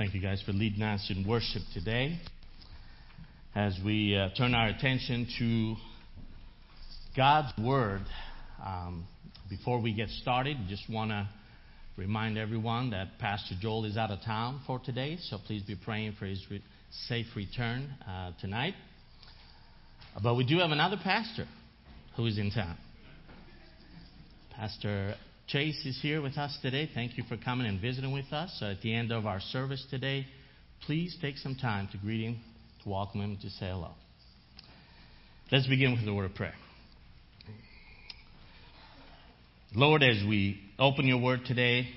Thank you guys for leading us in worship today. As we uh, turn our attention to God's Word, um, before we get started, just want to remind everyone that Pastor Joel is out of town for today, so please be praying for his re- safe return uh, tonight. But we do have another pastor who is in town. Pastor Chase is here with us today. Thank you for coming and visiting with us. So at the end of our service today, please take some time to greet him, to welcome him, to say hello. Let's begin with the word of prayer. Lord, as we open your word today,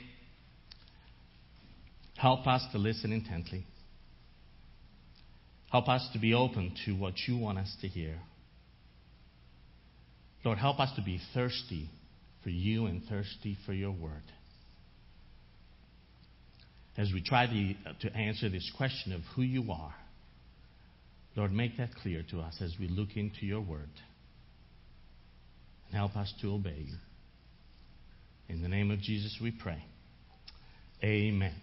help us to listen intently. Help us to be open to what you want us to hear. Lord, help us to be thirsty for you and thirsty for your word. As we try to, to answer this question of who you are, Lord, make that clear to us as we look into your word. And help us to obey you. In the name of Jesus we pray. Amen.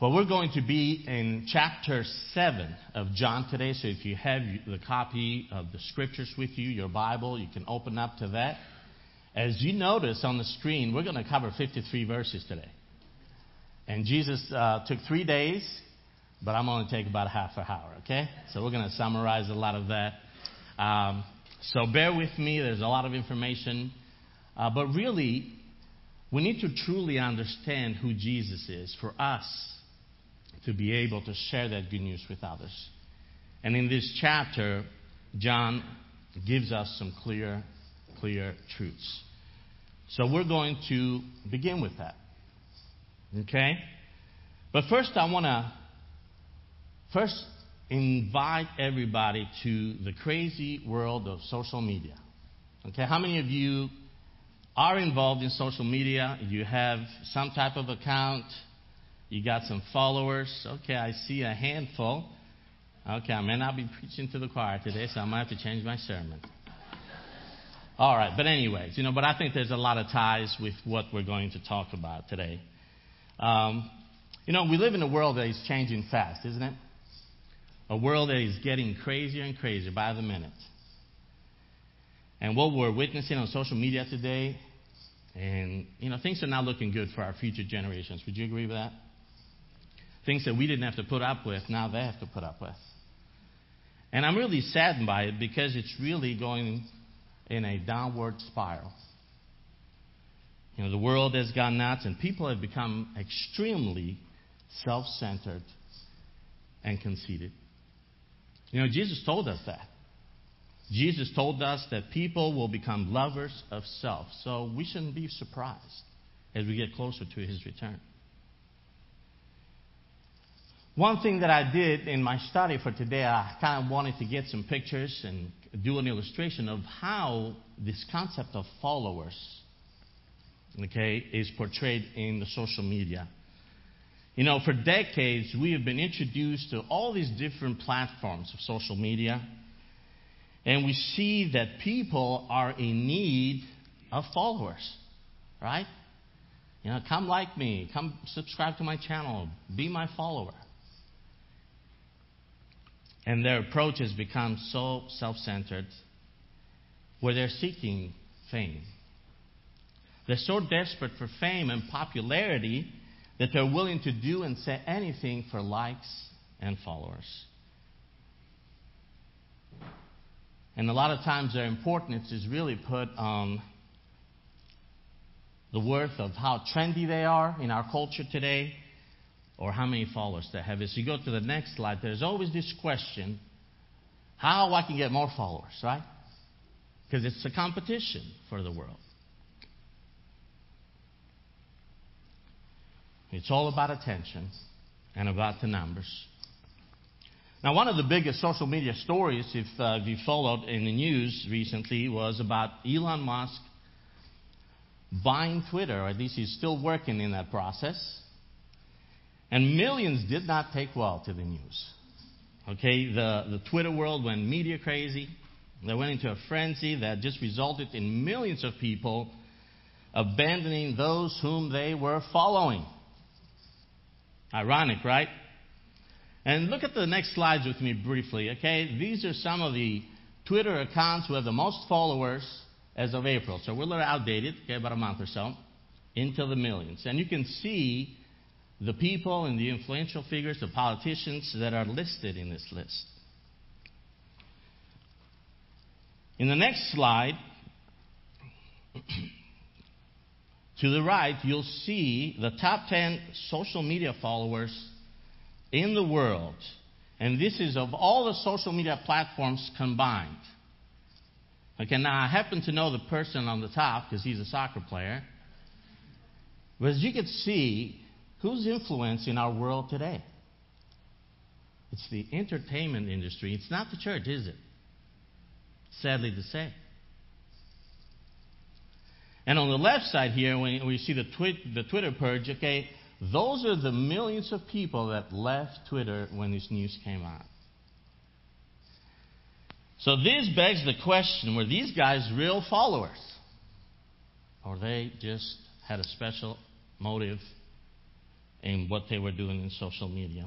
Well, we're going to be in chapter 7 of John today. So if you have the copy of the scriptures with you, your Bible, you can open up to that. As you notice on the screen, we're going to cover 53 verses today. And Jesus uh, took three days, but I'm going to take about half an hour, okay? So we're going to summarize a lot of that. Um, so bear with me. There's a lot of information. Uh, but really, we need to truly understand who Jesus is for us to be able to share that good news with others. And in this chapter, John gives us some clear, clear truths. So we're going to begin with that. Okay? But first, I want to first invite everybody to the crazy world of social media. Okay? How many of you are involved in social media? You have some type of account? You got some followers. Okay, I see a handful. Okay, I may not be preaching to the choir today, so I might have to change my sermon. All right, but anyways, you know, but I think there's a lot of ties with what we're going to talk about today. Um, you know, we live in a world that is changing fast, isn't it? A world that is getting crazier and crazier by the minute. And what we're witnessing on social media today, and, you know, things are not looking good for our future generations. Would you agree with that? Things that we didn't have to put up with, now they have to put up with. And I'm really saddened by it because it's really going in a downward spiral. You know, the world has gone nuts and people have become extremely self centered and conceited. You know, Jesus told us that. Jesus told us that people will become lovers of self. So we shouldn't be surprised as we get closer to his return. One thing that I did in my study for today, I kind of wanted to get some pictures and do an illustration of how this concept of followers, okay, is portrayed in the social media. You know, for decades, we have been introduced to all these different platforms of social media, and we see that people are in need of followers, right? You know, come like me, come subscribe to my channel, be my follower. And their approach has become so self centered where they're seeking fame. They're so desperate for fame and popularity that they're willing to do and say anything for likes and followers. And a lot of times their importance is really put on the worth of how trendy they are in our culture today or how many followers they have. As you go to the next slide, there's always this question how I can get more followers, right? Because it's a competition for the world. It's all about attention and about the numbers. Now, one of the biggest social media stories, if uh, you followed in the news recently, was about Elon Musk buying Twitter, or at least he's still working in that process. And millions did not take well to the news. Okay, the, the Twitter world went media crazy. They went into a frenzy that just resulted in millions of people abandoning those whom they were following. Ironic, right? And look at the next slides with me briefly, okay? These are some of the Twitter accounts who have the most followers as of April. So we're a little outdated, okay, about a month or so, into the millions. And you can see the people and the influential figures, the politicians that are listed in this list. In the next slide, to the right, you'll see the top 10 social media followers in the world. And this is of all the social media platforms combined. Okay, now I happen to know the person on the top because he's a soccer player. But as you can see, who's influencing our world today? It's the entertainment industry. It's not the church, is it? Sadly to say. And on the left side here, when we see the, twit- the Twitter purge, okay, those are the millions of people that left Twitter when this news came out. So this begs the question were these guys real followers? Or they just had a special motive in what they were doing in social media?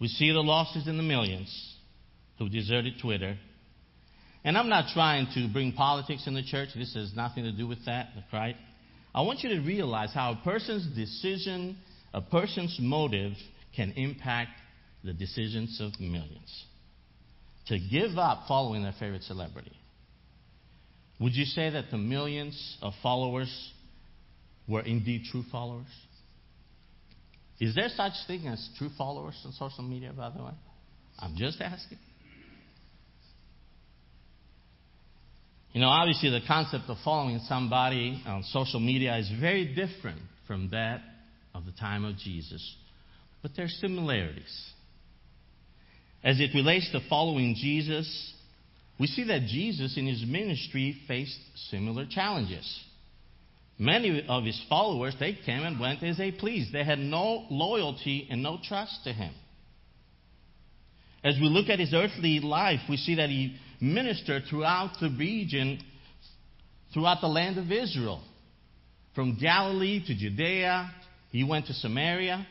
We see the losses in the millions who deserted Twitter and I'm not trying to bring politics in the church. This has nothing to do with that, right? I want you to realize how a person's decision, a person's motive can impact the decisions of millions. To give up following their favorite celebrity. Would you say that the millions of followers were indeed true followers? Is there such thing as true followers on social media, by the way? I'm just asking. You know, obviously, the concept of following somebody on social media is very different from that of the time of Jesus. But there are similarities. As it relates to following Jesus, we see that Jesus in his ministry faced similar challenges. Many of his followers, they came and went as they pleased. They had no loyalty and no trust to him. As we look at his earthly life, we see that he ministered throughout the region, throughout the land of Israel. From Galilee to Judea, he went to Samaria,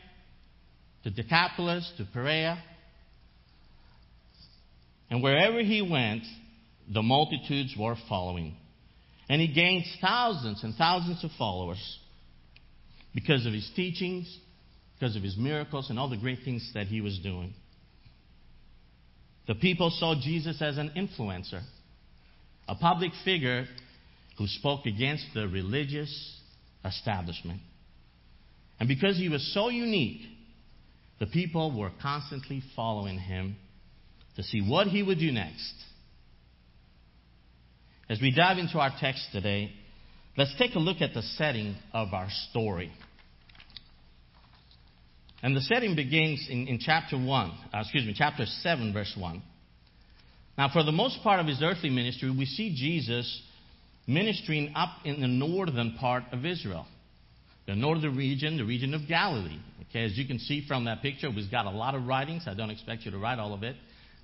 to Decapolis, to Perea. And wherever he went, the multitudes were following. And he gained thousands and thousands of followers because of his teachings, because of his miracles, and all the great things that he was doing. The people saw Jesus as an influencer, a public figure who spoke against the religious establishment. And because he was so unique, the people were constantly following him to see what he would do next. As we dive into our text today, let's take a look at the setting of our story. And the setting begins in, in chapter 1, uh, excuse me, chapter 7, verse 1. Now, for the most part of his earthly ministry, we see Jesus ministering up in the northern part of Israel, the northern region, the region of Galilee. Okay, as you can see from that picture, we've got a lot of writings. I don't expect you to write all of it.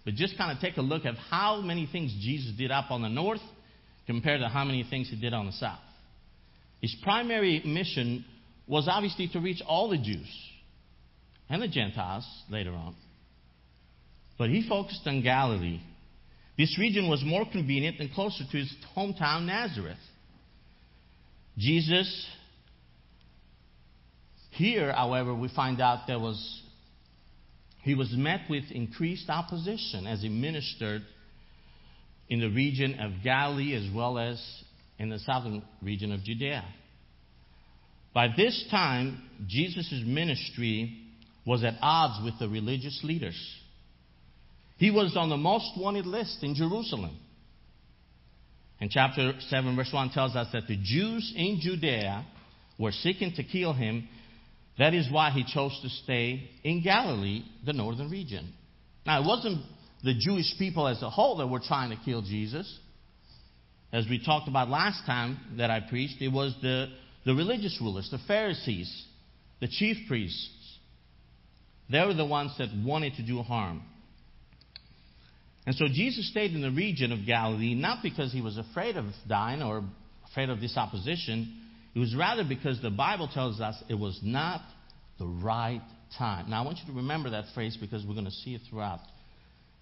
But just kind of take a look at how many things Jesus did up on the north compared to how many things he did on the south. His primary mission was obviously to reach all the Jews and the Gentiles later on. But he focused on Galilee. This region was more convenient and closer to his hometown, Nazareth. Jesus, here, however, we find out there was he was met with increased opposition as he ministered in the region of Galilee as well as in the southern region of Judea. By this time, Jesus' ministry was at odds with the religious leaders. He was on the most wanted list in Jerusalem. And chapter 7, verse 1 tells us that the Jews in Judea were seeking to kill him. That is why he chose to stay in Galilee, the northern region. Now, it wasn't the Jewish people as a whole that were trying to kill Jesus. As we talked about last time that I preached, it was the, the religious rulers, the Pharisees, the chief priests, they were the ones that wanted to do harm. And so Jesus stayed in the region of Galilee not because he was afraid of dying or afraid of this opposition. It was rather because the Bible tells us it was not the right time. Now, I want you to remember that phrase because we're going to see it throughout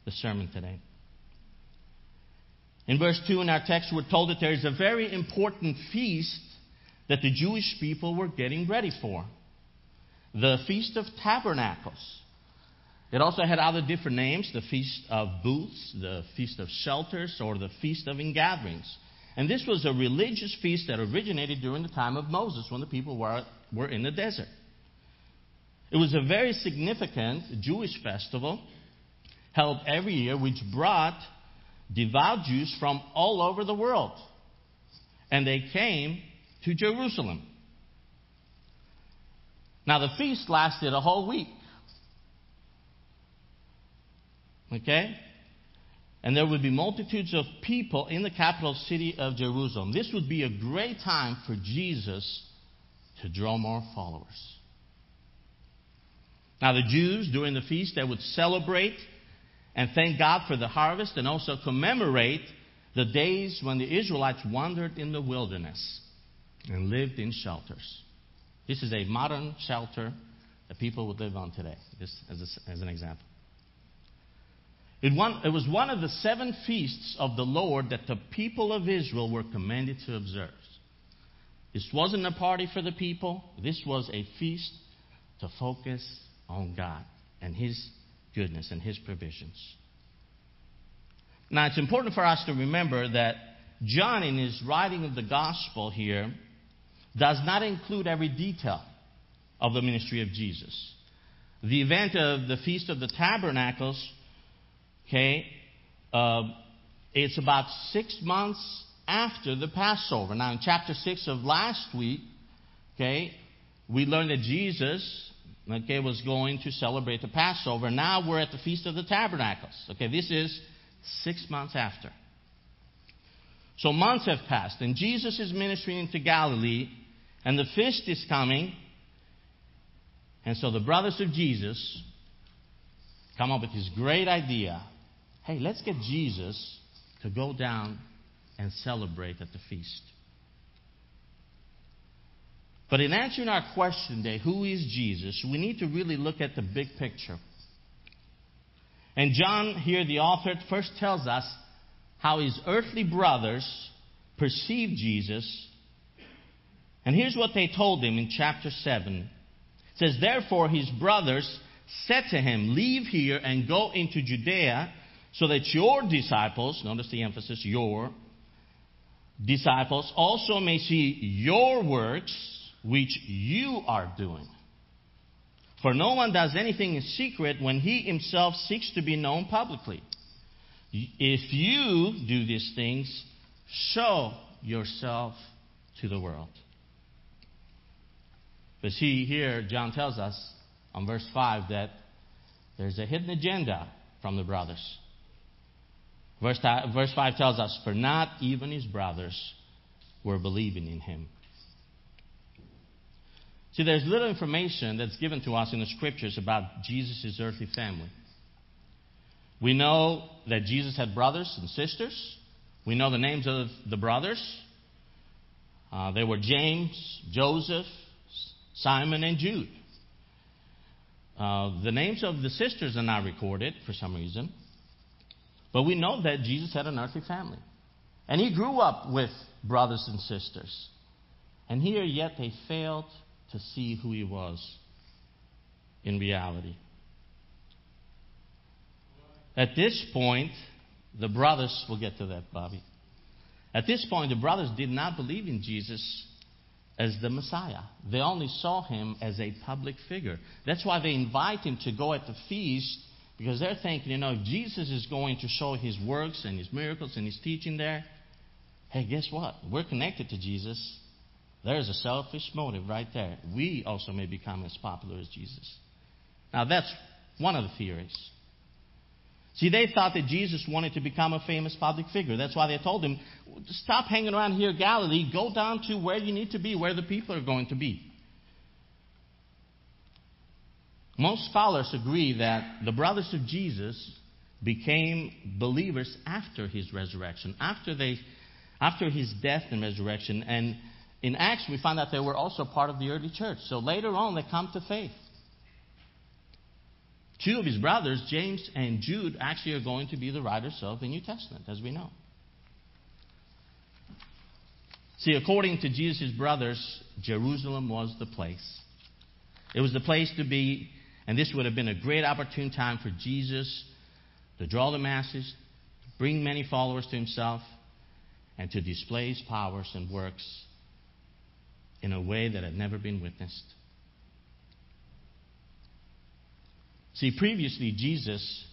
the sermon today. In verse 2 in our text, we're told that there is a very important feast that the Jewish people were getting ready for the Feast of Tabernacles. It also had other different names the Feast of Booths, the Feast of Shelters, or the Feast of Ingatherings. And this was a religious feast that originated during the time of Moses when the people were, were in the desert. It was a very significant Jewish festival held every year, which brought devout Jews from all over the world. And they came to Jerusalem. Now, the feast lasted a whole week. Okay? And there would be multitudes of people in the capital city of Jerusalem. This would be a great time for Jesus to draw more followers. Now, the Jews, during the feast, they would celebrate and thank God for the harvest and also commemorate the days when the Israelites wandered in the wilderness and lived in shelters. This is a modern shelter that people would live on today, just as, a, as an example. It, one, it was one of the seven feasts of the Lord that the people of Israel were commanded to observe. This wasn't a party for the people, this was a feast to focus on God and His goodness and His provisions. Now, it's important for us to remember that John, in his writing of the gospel here, does not include every detail of the ministry of Jesus. The event of the Feast of the Tabernacles, okay, uh, it's about six months after the Passover. Now, in chapter 6 of last week, okay, we learned that Jesus okay, was going to celebrate the Passover. Now we're at the Feast of the Tabernacles. Okay, this is six months after. So months have passed, and Jesus is ministering into Galilee, and the feast is coming. And so the brothers of Jesus come up with this great idea hey, let's get Jesus to go down and celebrate at the feast. But in answering our question today, who is Jesus, we need to really look at the big picture. And John, here, the author, first tells us how his earthly brothers perceived Jesus. And here's what they told him in chapter 7. It says, Therefore his brothers said to him, Leave here and go into Judea, so that your disciples, notice the emphasis, your disciples, also may see your works which you are doing. For no one does anything in secret when he himself seeks to be known publicly. If you do these things, show yourself to the world. But see, here, John tells us on verse 5 that there's a hidden agenda from the brothers. Verse, verse 5 tells us, For not even his brothers were believing in him. See, there's little information that's given to us in the scriptures about Jesus' earthly family. We know that Jesus had brothers and sisters. We know the names of the brothers. Uh, they were James, Joseph, Simon, and Jude. Uh, the names of the sisters are not recorded for some reason. But we know that Jesus had an earthly family. And he grew up with brothers and sisters. And here, yet, they failed to see who he was in reality. At this point, the brothers, we'll get to that, Bobby. At this point, the brothers did not believe in Jesus as the Messiah. They only saw him as a public figure. That's why they invite him to go at the feast because they're thinking, you know, if Jesus is going to show his works and his miracles and his teaching there, hey, guess what? We're connected to Jesus. There's a selfish motive right there. We also may become as popular as Jesus. Now, that's one of the theories. See, they thought that Jesus wanted to become a famous public figure. That's why they told him, stop hanging around here, Galilee. Go down to where you need to be, where the people are going to be. Most scholars agree that the brothers of Jesus became believers after his resurrection, after, they, after his death and resurrection. And in Acts, we find that they were also part of the early church. So later on, they come to faith. Two of his brothers, James and Jude, actually are going to be the writers of the New Testament, as we know. See, according to Jesus' brothers, Jerusalem was the place. It was the place to be, and this would have been a great opportune time for Jesus to draw the masses, to bring many followers to himself, and to display his powers and works in a way that had never been witnessed. See, previously, Jesus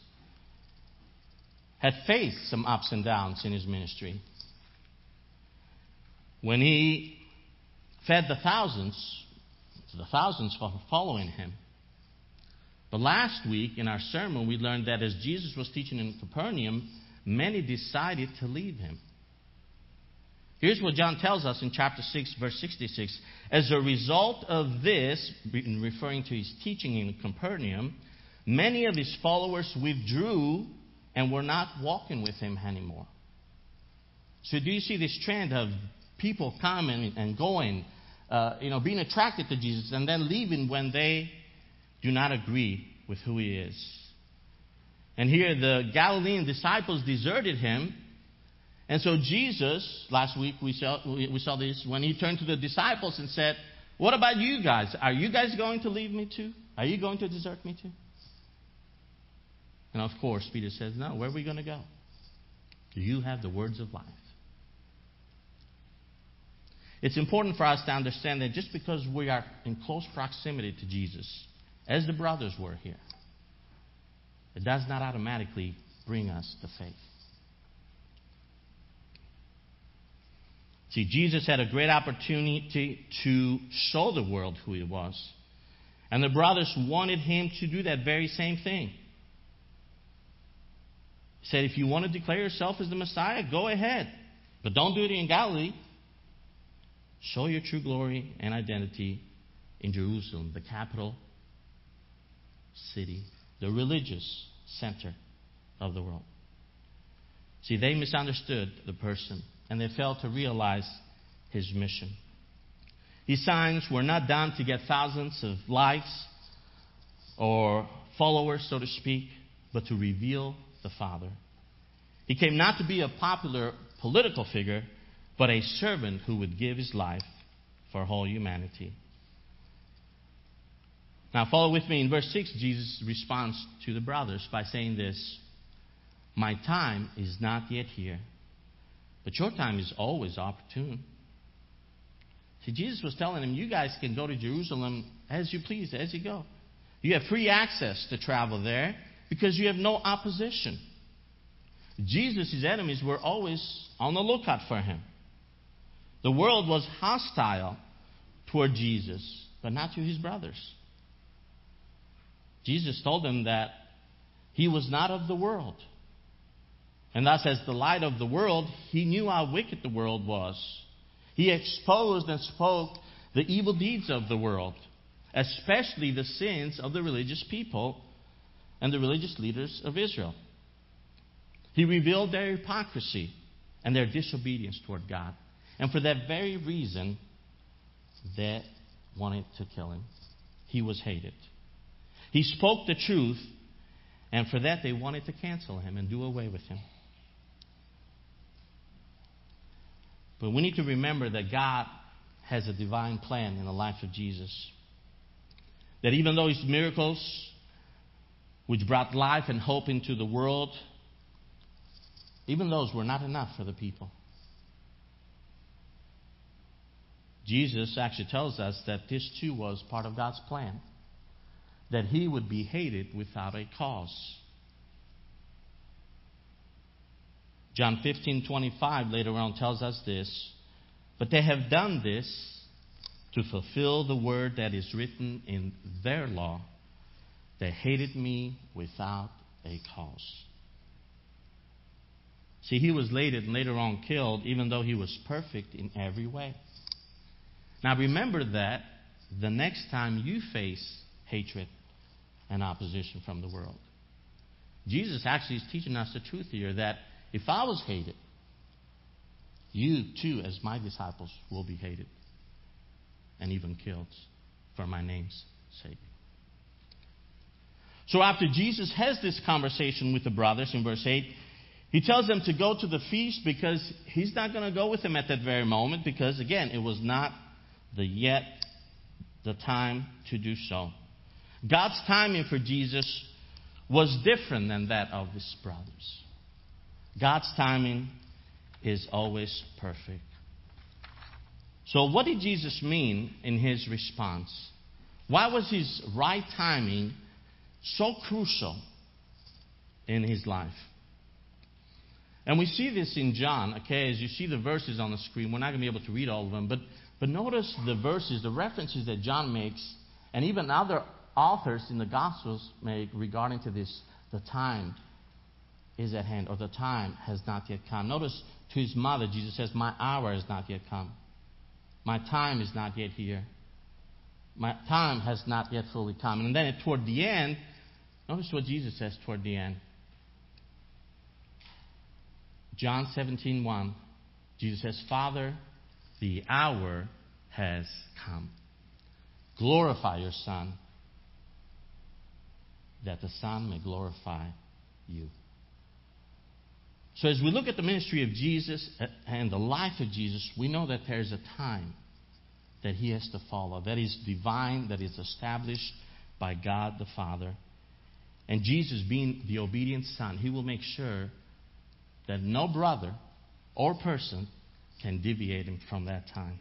had faced some ups and downs in his ministry. When he fed the thousands, the thousands following him. But last week in our sermon, we learned that as Jesus was teaching in Capernaum, many decided to leave him. Here's what John tells us in chapter 6, verse 66. As a result of this, in referring to his teaching in Capernaum, many of his followers withdrew and were not walking with him anymore. So, do you see this trend of people coming and going, uh, you know, being attracted to Jesus and then leaving when they do not agree with who he is? And here the Galilean disciples deserted him and so Jesus, last week we saw, we saw this, when he turned to the disciples and said, What about you guys? Are you guys going to leave me too? Are you going to desert me too? And of course, Peter says, No, where are we going to go? You have the words of life? It's important for us to understand that just because we are in close proximity to Jesus, as the brothers were here, it does not automatically bring us to faith. See, Jesus had a great opportunity to show the world who he was. And the brothers wanted him to do that very same thing. He said, if you want to declare yourself as the Messiah, go ahead. But don't do it in Galilee. Show your true glory and identity in Jerusalem, the capital city, the religious center of the world. See, they misunderstood the person and they failed to realize his mission. These signs were not done to get thousands of likes or followers, so to speak, but to reveal the Father. He came not to be a popular political figure, but a servant who would give his life for whole humanity. Now, follow with me in verse 6. Jesus responds to the brothers by saying this My time is not yet here but your time is always opportune. See, Jesus was telling them, you guys can go to Jerusalem as you please, as you go. You have free access to travel there because you have no opposition. Jesus' enemies were always on the lookout for him. The world was hostile toward Jesus, but not to his brothers. Jesus told them that he was not of the world. And thus, as the light of the world, he knew how wicked the world was. He exposed and spoke the evil deeds of the world, especially the sins of the religious people and the religious leaders of Israel. He revealed their hypocrisy and their disobedience toward God. And for that very reason, they wanted to kill him. He was hated. He spoke the truth, and for that they wanted to cancel him and do away with him. But we need to remember that God has a divine plan in the life of Jesus. That even though his miracles, which brought life and hope into the world, even those were not enough for the people. Jesus actually tells us that this too was part of God's plan. That he would be hated without a cause. John 15:25 later on tells us this, but they have done this to fulfill the word that is written in their law. They hated me without a cause. See, he was later, later on killed, even though he was perfect in every way. Now remember that the next time you face hatred and opposition from the world. Jesus actually is teaching us the truth here that if I was hated, you too, as my disciples, will be hated. and even killed for my name's sake. So after Jesus has this conversation with the brothers in verse 8, he tells them to go to the feast because he's not going to go with them at that very moment because, again, it was not the yet the time to do so. God's timing for Jesus was different than that of his brothers. God's timing is always perfect. So, what did Jesus mean in his response? Why was his right timing so crucial in his life? And we see this in John, okay, as you see the verses on the screen. We're not going to be able to read all of them, but, but notice the verses, the references that John makes, and even other authors in the Gospels make regarding to this the time is at hand, or the time has not yet come. Notice to his mother, Jesus says, My hour has not yet come. My time is not yet here. My time has not yet fully come. And then toward the end, notice what Jesus says toward the end. John 17, 1, Jesus says, Father, the hour has come. Glorify your Son, that the Son may glorify you. So, as we look at the ministry of Jesus and the life of Jesus, we know that there's a time that he has to follow that is divine, that is established by God the Father. And Jesus, being the obedient Son, he will make sure that no brother or person can deviate him from that time.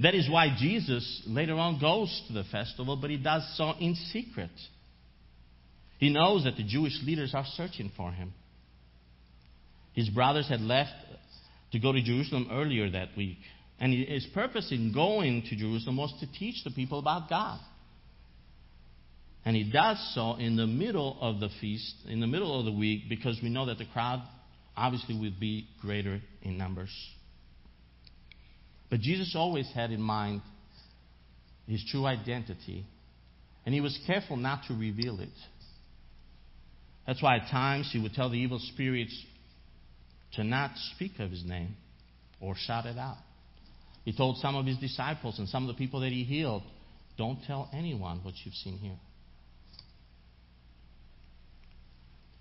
That is why Jesus later on goes to the festival, but he does so in secret. He knows that the Jewish leaders are searching for him. His brothers had left to go to Jerusalem earlier that week. And his purpose in going to Jerusalem was to teach the people about God. And he does so in the middle of the feast, in the middle of the week, because we know that the crowd obviously would be greater in numbers. But Jesus always had in mind his true identity, and he was careful not to reveal it. That's why at times he would tell the evil spirits, to not speak of his name or shout it out. He told some of his disciples and some of the people that he healed, don't tell anyone what you've seen here.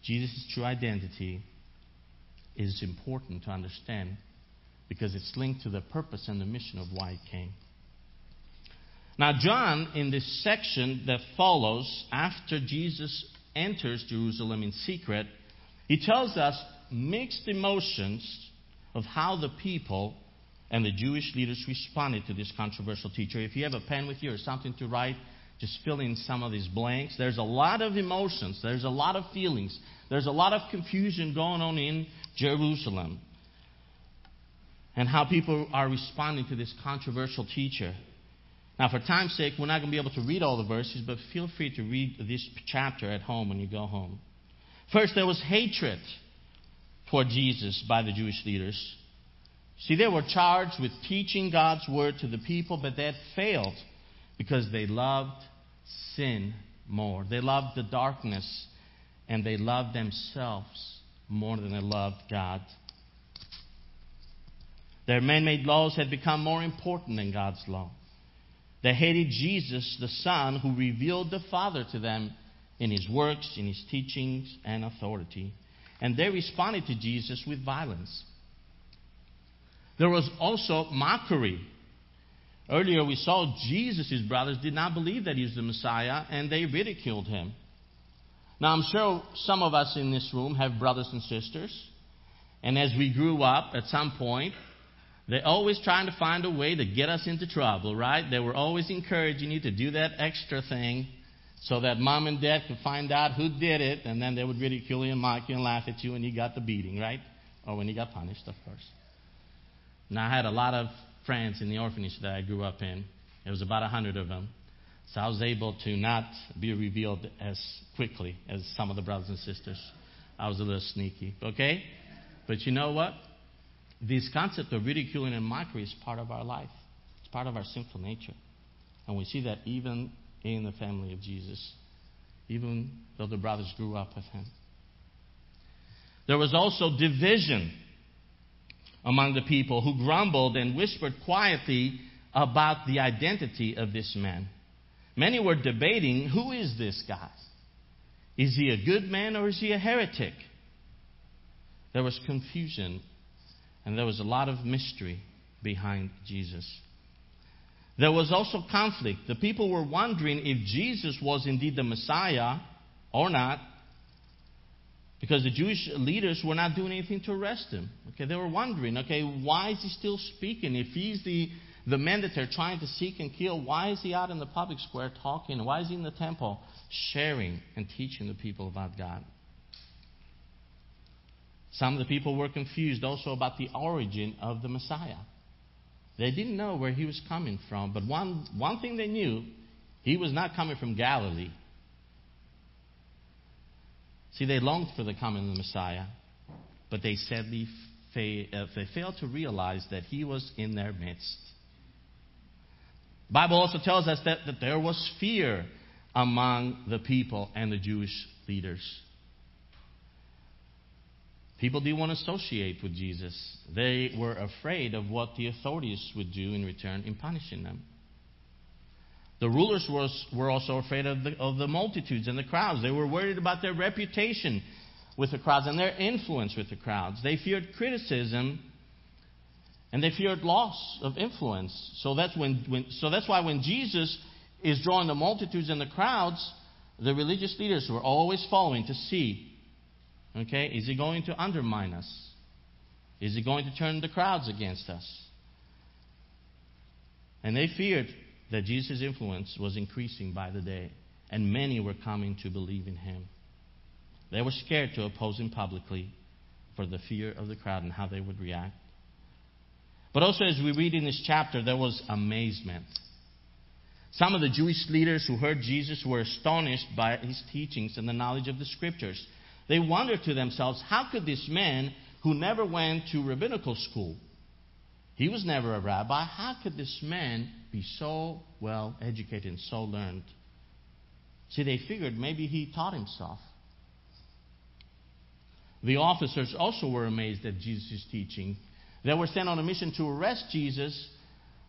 Jesus' true identity is important to understand because it's linked to the purpose and the mission of why he came. Now, John, in this section that follows, after Jesus enters Jerusalem in secret, he tells us mixed emotions of how the people and the Jewish leaders responded to this controversial teacher. If you have a pen with you or something to write, just fill in some of these blanks. There's a lot of emotions, there's a lot of feelings, there's a lot of confusion going on in Jerusalem. And how people are responding to this controversial teacher. Now, for time's sake, we're not going to be able to read all the verses, but feel free to read this chapter at home when you go home. First, there was hatred toward Jesus by the Jewish leaders. See, they were charged with teaching God's word to the people, but that failed because they loved sin more. They loved the darkness and they loved themselves more than they loved God. Their man made laws had become more important than God's law. They hated Jesus, the Son, who revealed the Father to them in his works, in his teachings, and authority and they responded to Jesus with violence. There was also mockery. Earlier we saw Jesus' brothers did not believe that he was the Messiah, and they ridiculed him. Now, I'm sure some of us in this room have brothers and sisters, and as we grew up, at some point, they're always trying to find a way to get us into trouble, right? They were always encouraging you to do that extra thing so that mom and dad could find out who did it, and then they would ridicule you and mock you and laugh at you when you got the beating, right? Or when you got punished, of course. Now, I had a lot of friends in the orphanage that I grew up in. There was about a hundred of them. So I was able to not be revealed as quickly as some of the brothers and sisters. I was a little sneaky, okay? But you know what? This concept of ridiculing and mockery is part of our life. It's part of our sinful nature. And we see that even in the family of Jesus, even though the brothers grew up with him. There was also division among the people who grumbled and whispered quietly about the identity of this man. Many were debating who is this guy? Is he a good man or is he a heretic? There was confusion and there was a lot of mystery behind Jesus. There was also conflict. The people were wondering if Jesus was indeed the Messiah or not because the Jewish leaders were not doing anything to arrest him. Okay, they were wondering, okay, why is he still speaking? If he's the, the man that they're trying to seek and kill, why is he out in the public square talking? Why is he in the temple sharing and teaching the people about God? Some of the people were confused also about the origin of the Messiah. They didn't know where he was coming from, but one, one thing they knew he was not coming from Galilee. See, they longed for the coming of the Messiah, but they sadly fa- uh, they failed to realize that he was in their midst. The Bible also tells us that, that there was fear among the people and the Jewish leaders. People didn't want to associate with Jesus. They were afraid of what the authorities would do in return in punishing them. The rulers was, were also afraid of the, of the multitudes and the crowds. They were worried about their reputation with the crowds and their influence with the crowds. They feared criticism and they feared loss of influence. So that's, when, when, so that's why when Jesus is drawing the multitudes and the crowds, the religious leaders were always following to see Okay? Is he going to undermine us? Is he going to turn the crowds against us? And they feared that Jesus' influence was increasing by the day, and many were coming to believe in him. They were scared to oppose him publicly for the fear of the crowd and how they would react. But also, as we read in this chapter, there was amazement. Some of the Jewish leaders who heard Jesus were astonished by his teachings and the knowledge of the scriptures. They wondered to themselves, how could this man who never went to rabbinical school, he was never a rabbi, how could this man be so well educated and so learned? See, they figured maybe he taught himself. The officers also were amazed at Jesus' teaching. They were sent on a mission to arrest Jesus,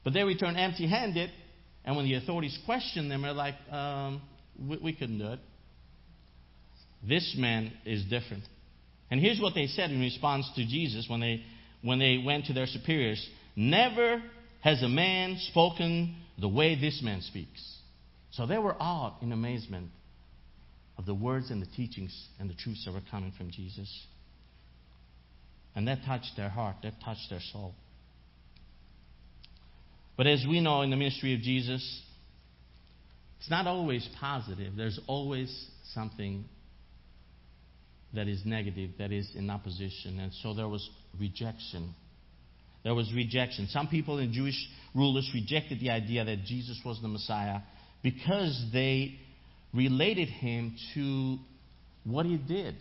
but they returned empty handed. And when the authorities questioned them, they're like, um, we, we couldn't do it. This man is different. And here's what they said in response to Jesus when they, when they went to their superiors Never has a man spoken the way this man speaks. So they were awed in amazement of the words and the teachings and the truths that were coming from Jesus. And that touched their heart, that touched their soul. But as we know in the ministry of Jesus, it's not always positive. There's always something that is negative, that is in opposition. And so there was rejection. There was rejection. Some people in Jewish rulers rejected the idea that Jesus was the Messiah because they related him to what he did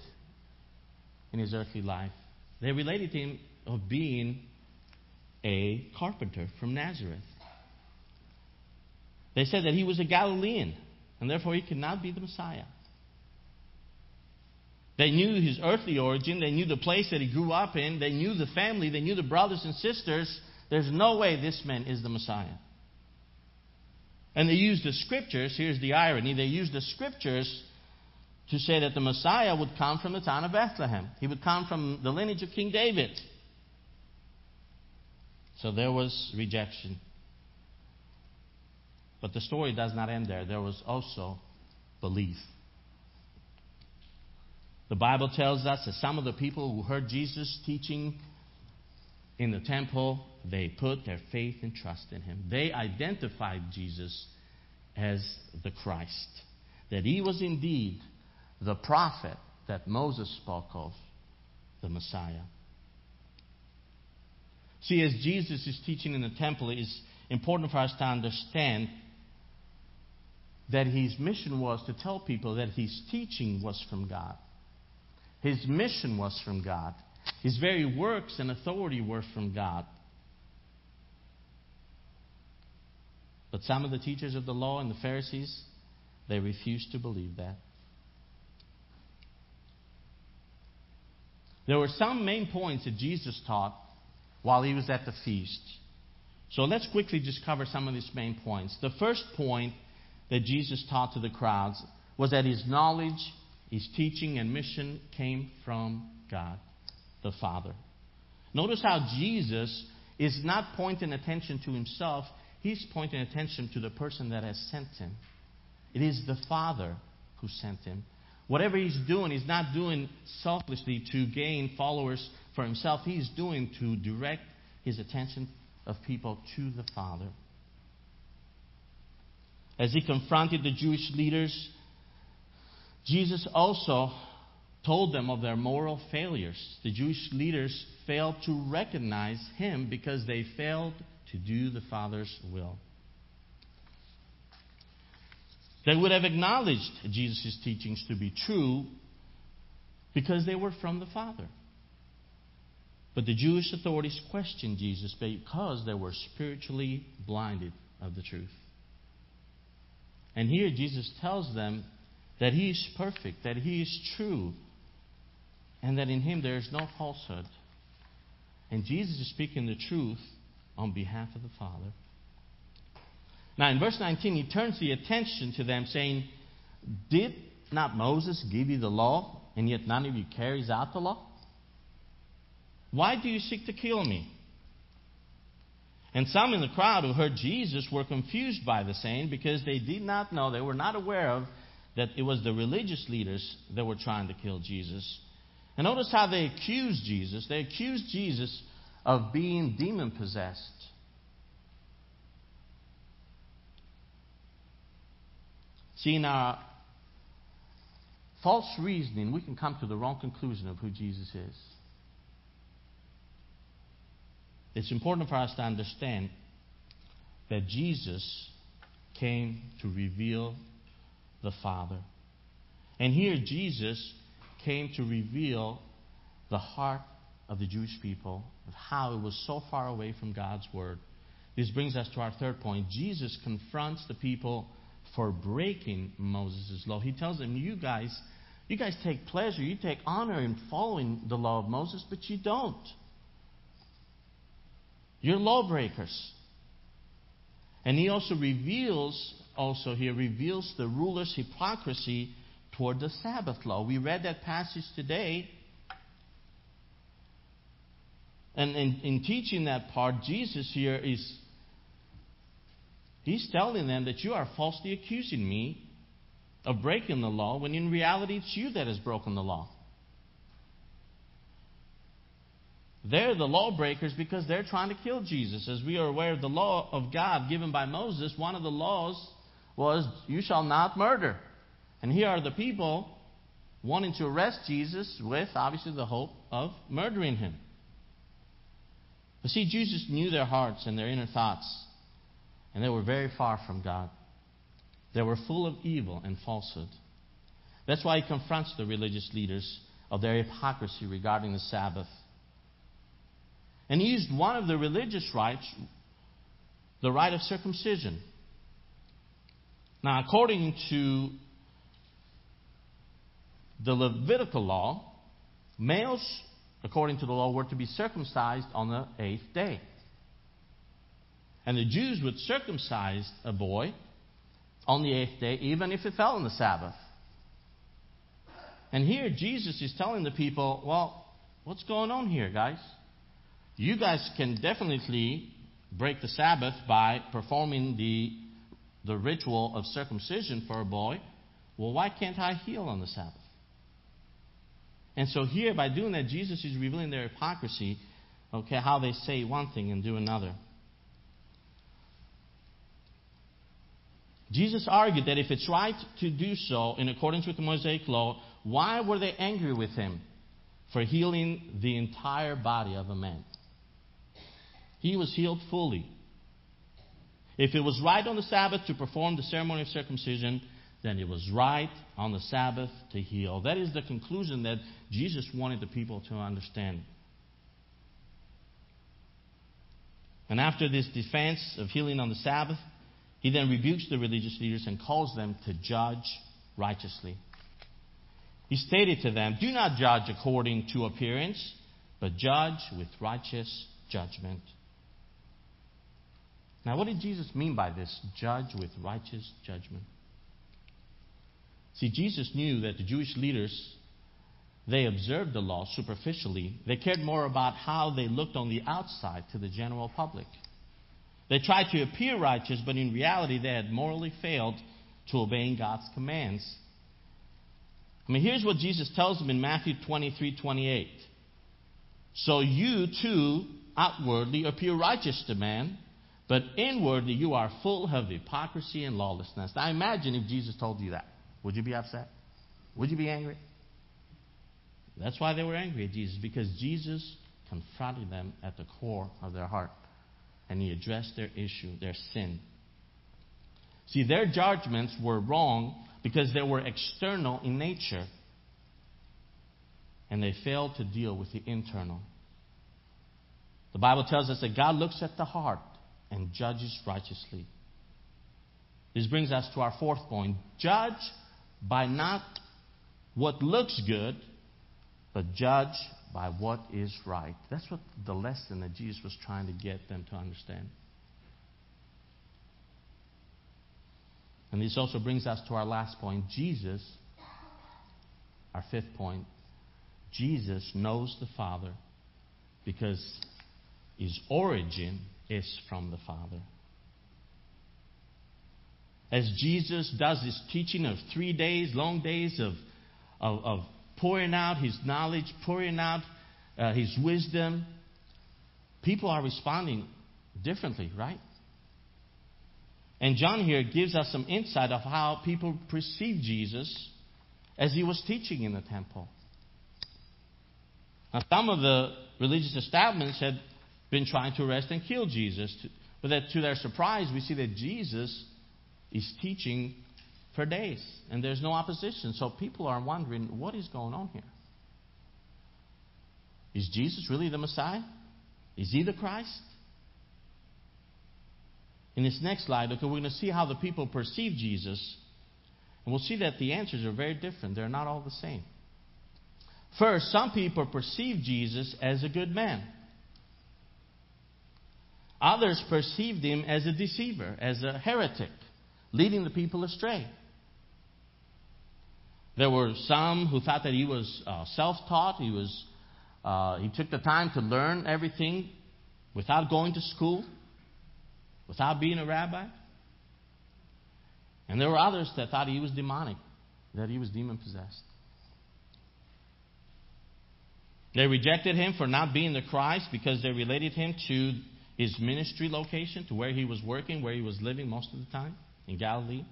in his earthly life. They related him of being a carpenter from Nazareth. They said that he was a Galilean, and therefore he could not be the Messiah. They knew his earthly origin. They knew the place that he grew up in. They knew the family. They knew the brothers and sisters. There's no way this man is the Messiah. And they used the scriptures. Here's the irony. They used the scriptures to say that the Messiah would come from the town of Bethlehem. He would come from the lineage of King David. So there was rejection. But the story does not end there. There was also belief. The Bible tells us that some of the people who heard Jesus teaching in the temple, they put their faith and trust in him. They identified Jesus as the Christ, that he was indeed the prophet that Moses spoke of, the Messiah. See, as Jesus is teaching in the temple, it is important for us to understand that his mission was to tell people that his teaching was from God. His mission was from God. His very works and authority were from God. But some of the teachers of the law and the Pharisees, they refused to believe that. There were some main points that Jesus taught while he was at the feast. So let's quickly just cover some of these main points. The first point that Jesus taught to the crowds was that his knowledge, his teaching, and mission came from God, the Father. Notice how Jesus is not pointing attention to himself, he's pointing attention to the person that has sent him. It is the Father who sent him. Whatever he's doing, he's not doing selfishly to gain followers for himself. He's doing to direct his attention of people to the Father. As he confronted the Jewish leaders, Jesus also told them of their moral failures. The Jewish leaders failed to recognize him because they failed to do the Father's will. They would have acknowledged Jesus' teachings to be true because they were from the Father. But the Jewish authorities questioned Jesus because they were spiritually blinded of the truth. And here Jesus tells them that He is perfect, that He is true, and that in Him there is no falsehood. And Jesus is speaking the truth on behalf of the Father. Now, in verse 19, he turns the attention to them, saying, Did not Moses give you the law, and yet none of you carries out the law? Why do you seek to kill me? And some in the crowd who heard Jesus were confused by the saying because they did not know, they were not aware of that it was the religious leaders that were trying to kill Jesus. And notice how they accused Jesus. They accused Jesus of being demon possessed. See, in our false reasoning, we can come to the wrong conclusion of who Jesus is. It's important for us to understand that Jesus came to reveal the Father. And here, Jesus came to reveal the heart of the Jewish people, of how it was so far away from God's Word. This brings us to our third point. Jesus confronts the people for breaking Moses' law. He tells them, You guys, you guys take pleasure, you take honor in following the law of Moses, but you don't. You're lawbreakers. And he also reveals, also here, reveals the ruler's hypocrisy toward the Sabbath law. We read that passage today. And in, in teaching that part, Jesus here is He's telling them that you are falsely accusing me of breaking the law when in reality it's you that has broken the law. They're the lawbreakers because they're trying to kill Jesus. As we are aware of the law of God given by Moses, one of the laws was, You shall not murder. And here are the people wanting to arrest Jesus with, obviously, the hope of murdering him. But see, Jesus knew their hearts and their inner thoughts, and they were very far from God. They were full of evil and falsehood. That's why he confronts the religious leaders of their hypocrisy regarding the Sabbath. And he used one of the religious rites, the rite of circumcision. Now, according to the Levitical law, males, according to the law, were to be circumcised on the eighth day. And the Jews would circumcise a boy on the eighth day, even if it fell on the Sabbath. And here Jesus is telling the people, well, what's going on here, guys? You guys can definitely break the Sabbath by performing the, the ritual of circumcision for a boy. Well, why can't I heal on the Sabbath? And so here, by doing that, Jesus is revealing their hypocrisy, okay, how they say one thing and do another. Jesus argued that if it's right to do so in accordance with the Mosaic law, why were they angry with him for healing the entire body of a man? He was healed fully. If it was right on the Sabbath to perform the ceremony of circumcision, then it was right on the Sabbath to heal. That is the conclusion that Jesus wanted the people to understand. And after this defense of healing on the Sabbath, he then rebukes the religious leaders and calls them to judge righteously. He stated to them, Do not judge according to appearance, but judge with righteous judgment. Now, what did Jesus mean by this? Judge with righteous judgment. See, Jesus knew that the Jewish leaders, they observed the law superficially. They cared more about how they looked on the outside to the general public. They tried to appear righteous, but in reality, they had morally failed to obeying God's commands. I mean, here's what Jesus tells them in Matthew 23 28. So you too outwardly appear righteous to man, but inwardly you are full of hypocrisy and lawlessness. Now imagine if Jesus told you that. Would you be upset? Would you be angry? That's why they were angry at Jesus, because Jesus confronted them at the core of their heart. And he addressed their issue, their sin. See, their judgments were wrong because they were external in nature. And they failed to deal with the internal. The Bible tells us that God looks at the heart and judges righteously. This brings us to our fourth point. Judge by not what looks good, but judge by what is right. That's what the lesson that Jesus was trying to get them to understand. And this also brings us to our last point. Jesus, our fifth point, Jesus knows the Father because his origin is from the Father. As Jesus does his teaching of three days, long days of, of, of pouring out his knowledge, pouring out uh, his wisdom, people are responding differently, right? And John here gives us some insight of how people perceived Jesus as he was teaching in the temple. Now, some of the religious establishments had been trying to arrest and kill Jesus, but that to their surprise, we see that Jesus is teaching for days, and there's no opposition. So people are wondering what is going on here. Is Jesus really the Messiah? Is he the Christ? In this next slide, okay, we're going to see how the people perceive Jesus. And we'll see that the answers are very different. They're not all the same. First, some people perceive Jesus as a good man. Others perceived him as a deceiver, as a heretic, leading the people astray. There were some who thought that he was uh, self-taught. He was uh, he took the time to learn everything without going to school without being a rabbi. And there were others that thought he was demonic, that he was demon possessed. They rejected him for not being the Christ because they related him to his ministry location, to where he was working, where he was living most of the time, in Galilee.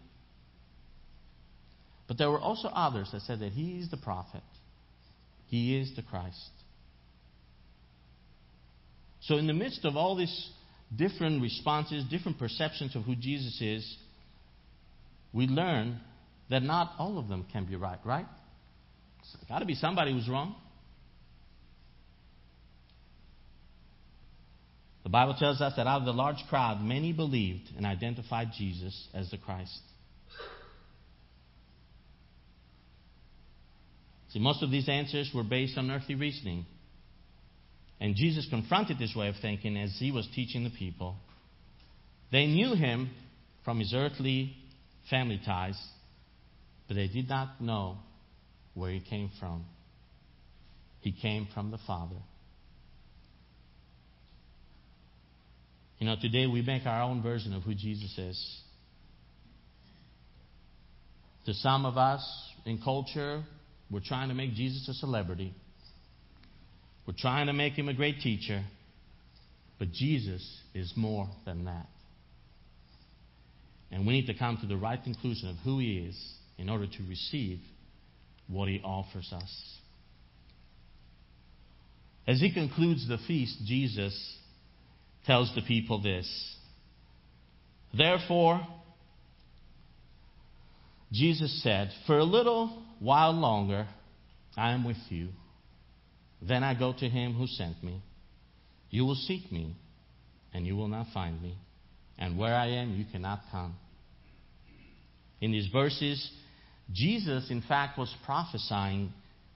But there were also others that said that he is the prophet, he is the Christ. So, in the midst of all these different responses, different perceptions of who Jesus is, we learn that not all of them can be right, right? There's got to be somebody who's wrong. Bible tells us that out of the large crowd, many believed and identified Jesus as the Christ. See, most of these answers were based on earthly reasoning. And Jesus confronted this way of thinking as he was teaching the people. They knew him from his earthly family ties, but they did not know where he came from. He came from the Father. You know, today we make our own version of who Jesus is. To some of us in culture, we're trying to make Jesus a celebrity. We're trying to make him a great teacher, but Jesus is more than that. And we need to come to the right conclusion of who he is in order to receive what he offers us. As he concludes the feast, Jesus tells the people this Therefore, Jesus said, For a little while longer I am with you. Then I go to him who sent me. You will seek me, and you will not find me. And where I am, you cannot come. In these verses, Jesus, in fact, was prophesying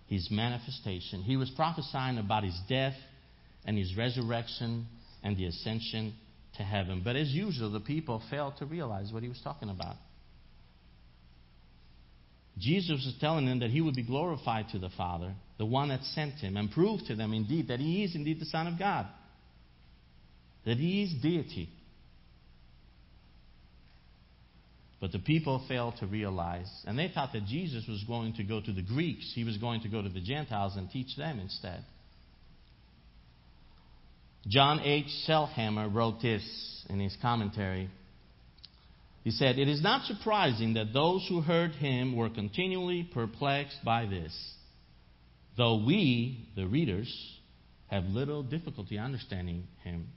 his manifestation. He was prophesying about his death and his resurrection and the ascension to heaven. But as usual, the people failed to realize what he was talking about. Jesus was telling them that he would be glorified to the Father, the one that sent him, and prove to them indeed that he is indeed the Son of God, that he is deity. But the people failed to realize, and they thought that Jesus was going to go to the Greeks, he was going to go to the Gentiles and teach them instead. John H. Sailhamer wrote this in his commentary. He said, It is not surprising that those who heard him were continually perplexed by this, though we, the readers, have little difficulty understanding him.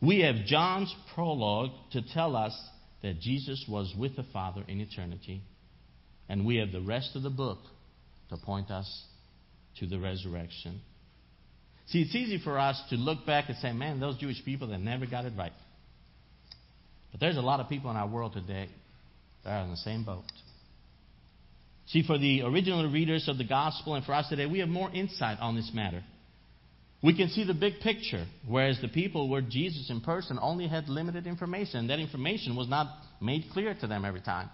We have John's prologue to tell us that Jesus was with the Father in eternity, and we have the rest of the book to point us to the resurrection. See, it's easy for us to look back and say, man, those Jewish people, they never got it right. But there's a lot of people in our world today that are in the same boat. See, for the original readers of the gospel and for us today, we have more insight on this matter. We can see the big picture, whereas the people where Jesus in person only had limited information. That information was not made clear to them every time.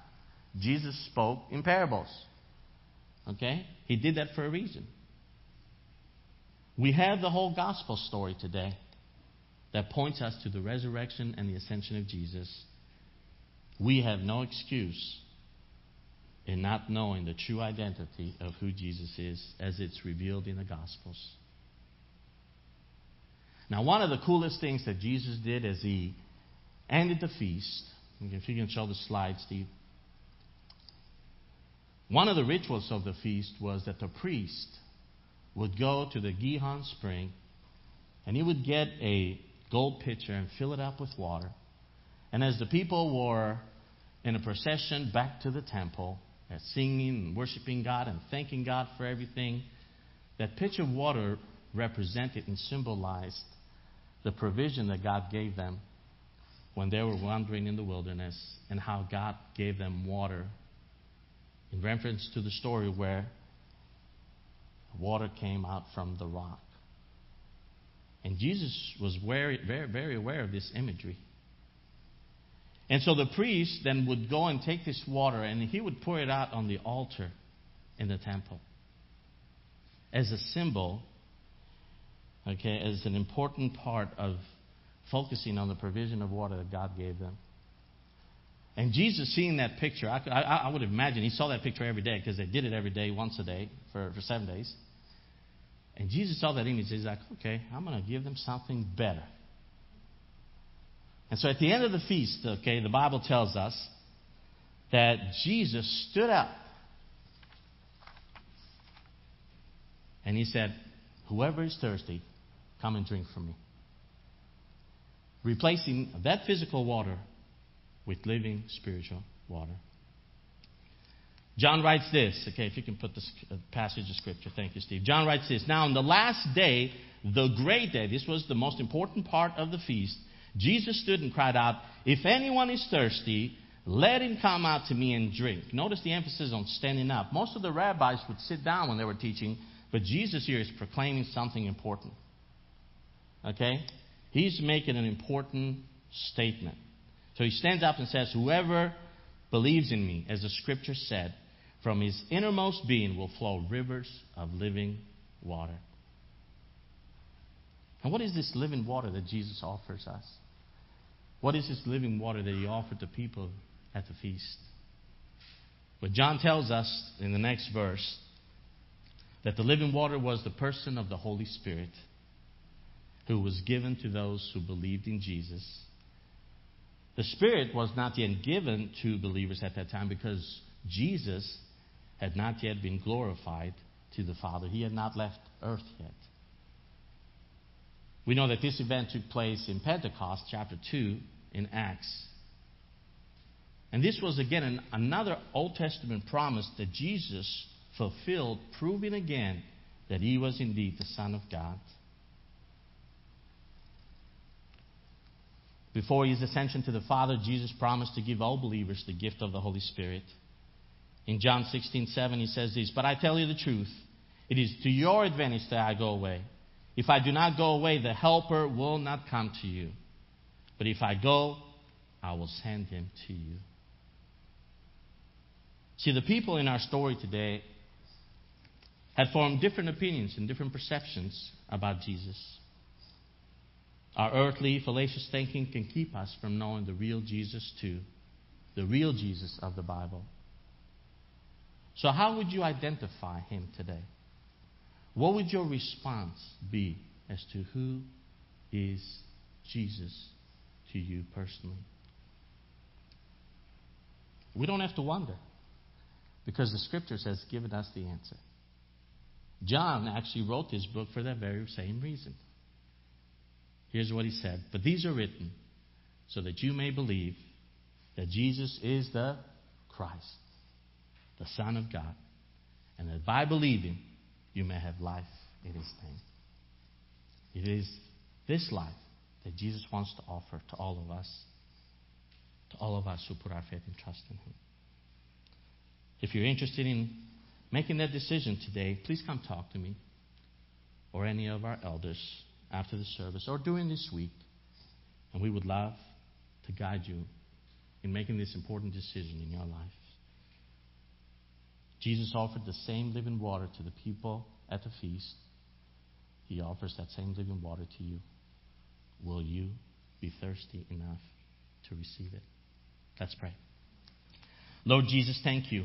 Jesus spoke in parables. Okay? He did that for a reason. We have the whole gospel story today that points us to the resurrection and the ascension of Jesus. We have no excuse in not knowing the true identity of who Jesus is as it's revealed in the Gospels. Now, one of the coolest things that Jesus did as he ended the feast, if you can show the slide, Steve. One of the rituals of the feast was that the priest would go to the Gihon spring and he would get a gold pitcher and fill it up with water. And as the people were in a procession back to the temple, singing and worshiping God and thanking God for everything, that pitcher of water represented and symbolized the provision that God gave them when they were wandering in the wilderness and how God gave them water in reference to the story where water came out from the rock. And Jesus was very, very, very aware of this imagery. And so the priest then would go and take this water and he would pour it out on the altar in the temple as a symbol, okay, as an important part of focusing on the provision of water that God gave them. And Jesus seeing that picture, I, I, I would imagine he saw that picture every day because they did it every day, once a day, for, for seven days. And Jesus saw that image. He's like, okay, I'm going to give them something better. And so at the end of the feast, okay, the Bible tells us that Jesus stood up and he said, Whoever is thirsty, come and drink from me. Replacing that physical water with living spiritual water. John writes this. Okay, if you can put this uh, passage of scripture. Thank you, Steve. John writes this. Now, on the last day, the great day, this was the most important part of the feast, Jesus stood and cried out, If anyone is thirsty, let him come out to me and drink. Notice the emphasis on standing up. Most of the rabbis would sit down when they were teaching, but Jesus here is proclaiming something important. Okay? He's making an important statement. So he stands up and says, Whoever believes in me, as the scripture said, from his innermost being will flow rivers of living water. And what is this living water that Jesus offers us? What is this living water that he offered to people at the feast? But John tells us in the next verse that the living water was the person of the Holy Spirit who was given to those who believed in Jesus. The Spirit was not yet given to believers at that time because Jesus had not yet been glorified to the Father. He had not left earth yet. We know that this event took place in Pentecost, chapter 2, in Acts. And this was again an, another Old Testament promise that Jesus fulfilled, proving again that he was indeed the Son of God. Before his ascension to the Father, Jesus promised to give all believers the gift of the Holy Spirit. In John 16, 7, he says this, But I tell you the truth, it is to your advantage that I go away. If I do not go away, the Helper will not come to you. But if I go, I will send him to you. See, the people in our story today had formed different opinions and different perceptions about Jesus. Our earthly, fallacious thinking can keep us from knowing the real Jesus, too. The real Jesus of the Bible. So, how would you identify him today? What would your response be as to who is Jesus to you personally? We don't have to wonder because the scriptures has given us the answer. John actually wrote this book for that very same reason. Here's what he said But these are written so that you may believe that Jesus is the Christ, the Son of God, and that by believing you may have life in his name. It is this life that Jesus wants to offer to all of us, to all of us who put our faith and trust in him. If you're interested in making that decision today, please come talk to me or any of our elders after the service or during this week. And we would love to guide you in making this important decision in your life. Jesus offered the same living water to the people at the feast. He offers that same living water to you. Will you be thirsty enough to receive it? Let's pray. Lord Jesus, thank you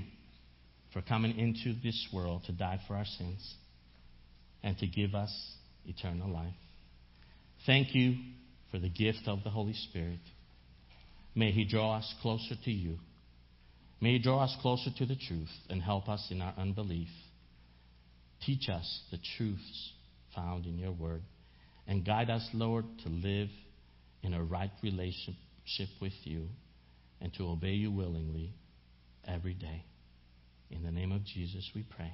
for coming into this world to die for our sins and to give us eternal life. Thank you for the gift of the Holy Spirit. May He draw us closer to you. May He draw us closer to the truth and help us in our unbelief. Teach us the truths found in your word and guide us, Lord, to live in a right relationship with you and to obey you willingly every day. In the name of Jesus, we pray.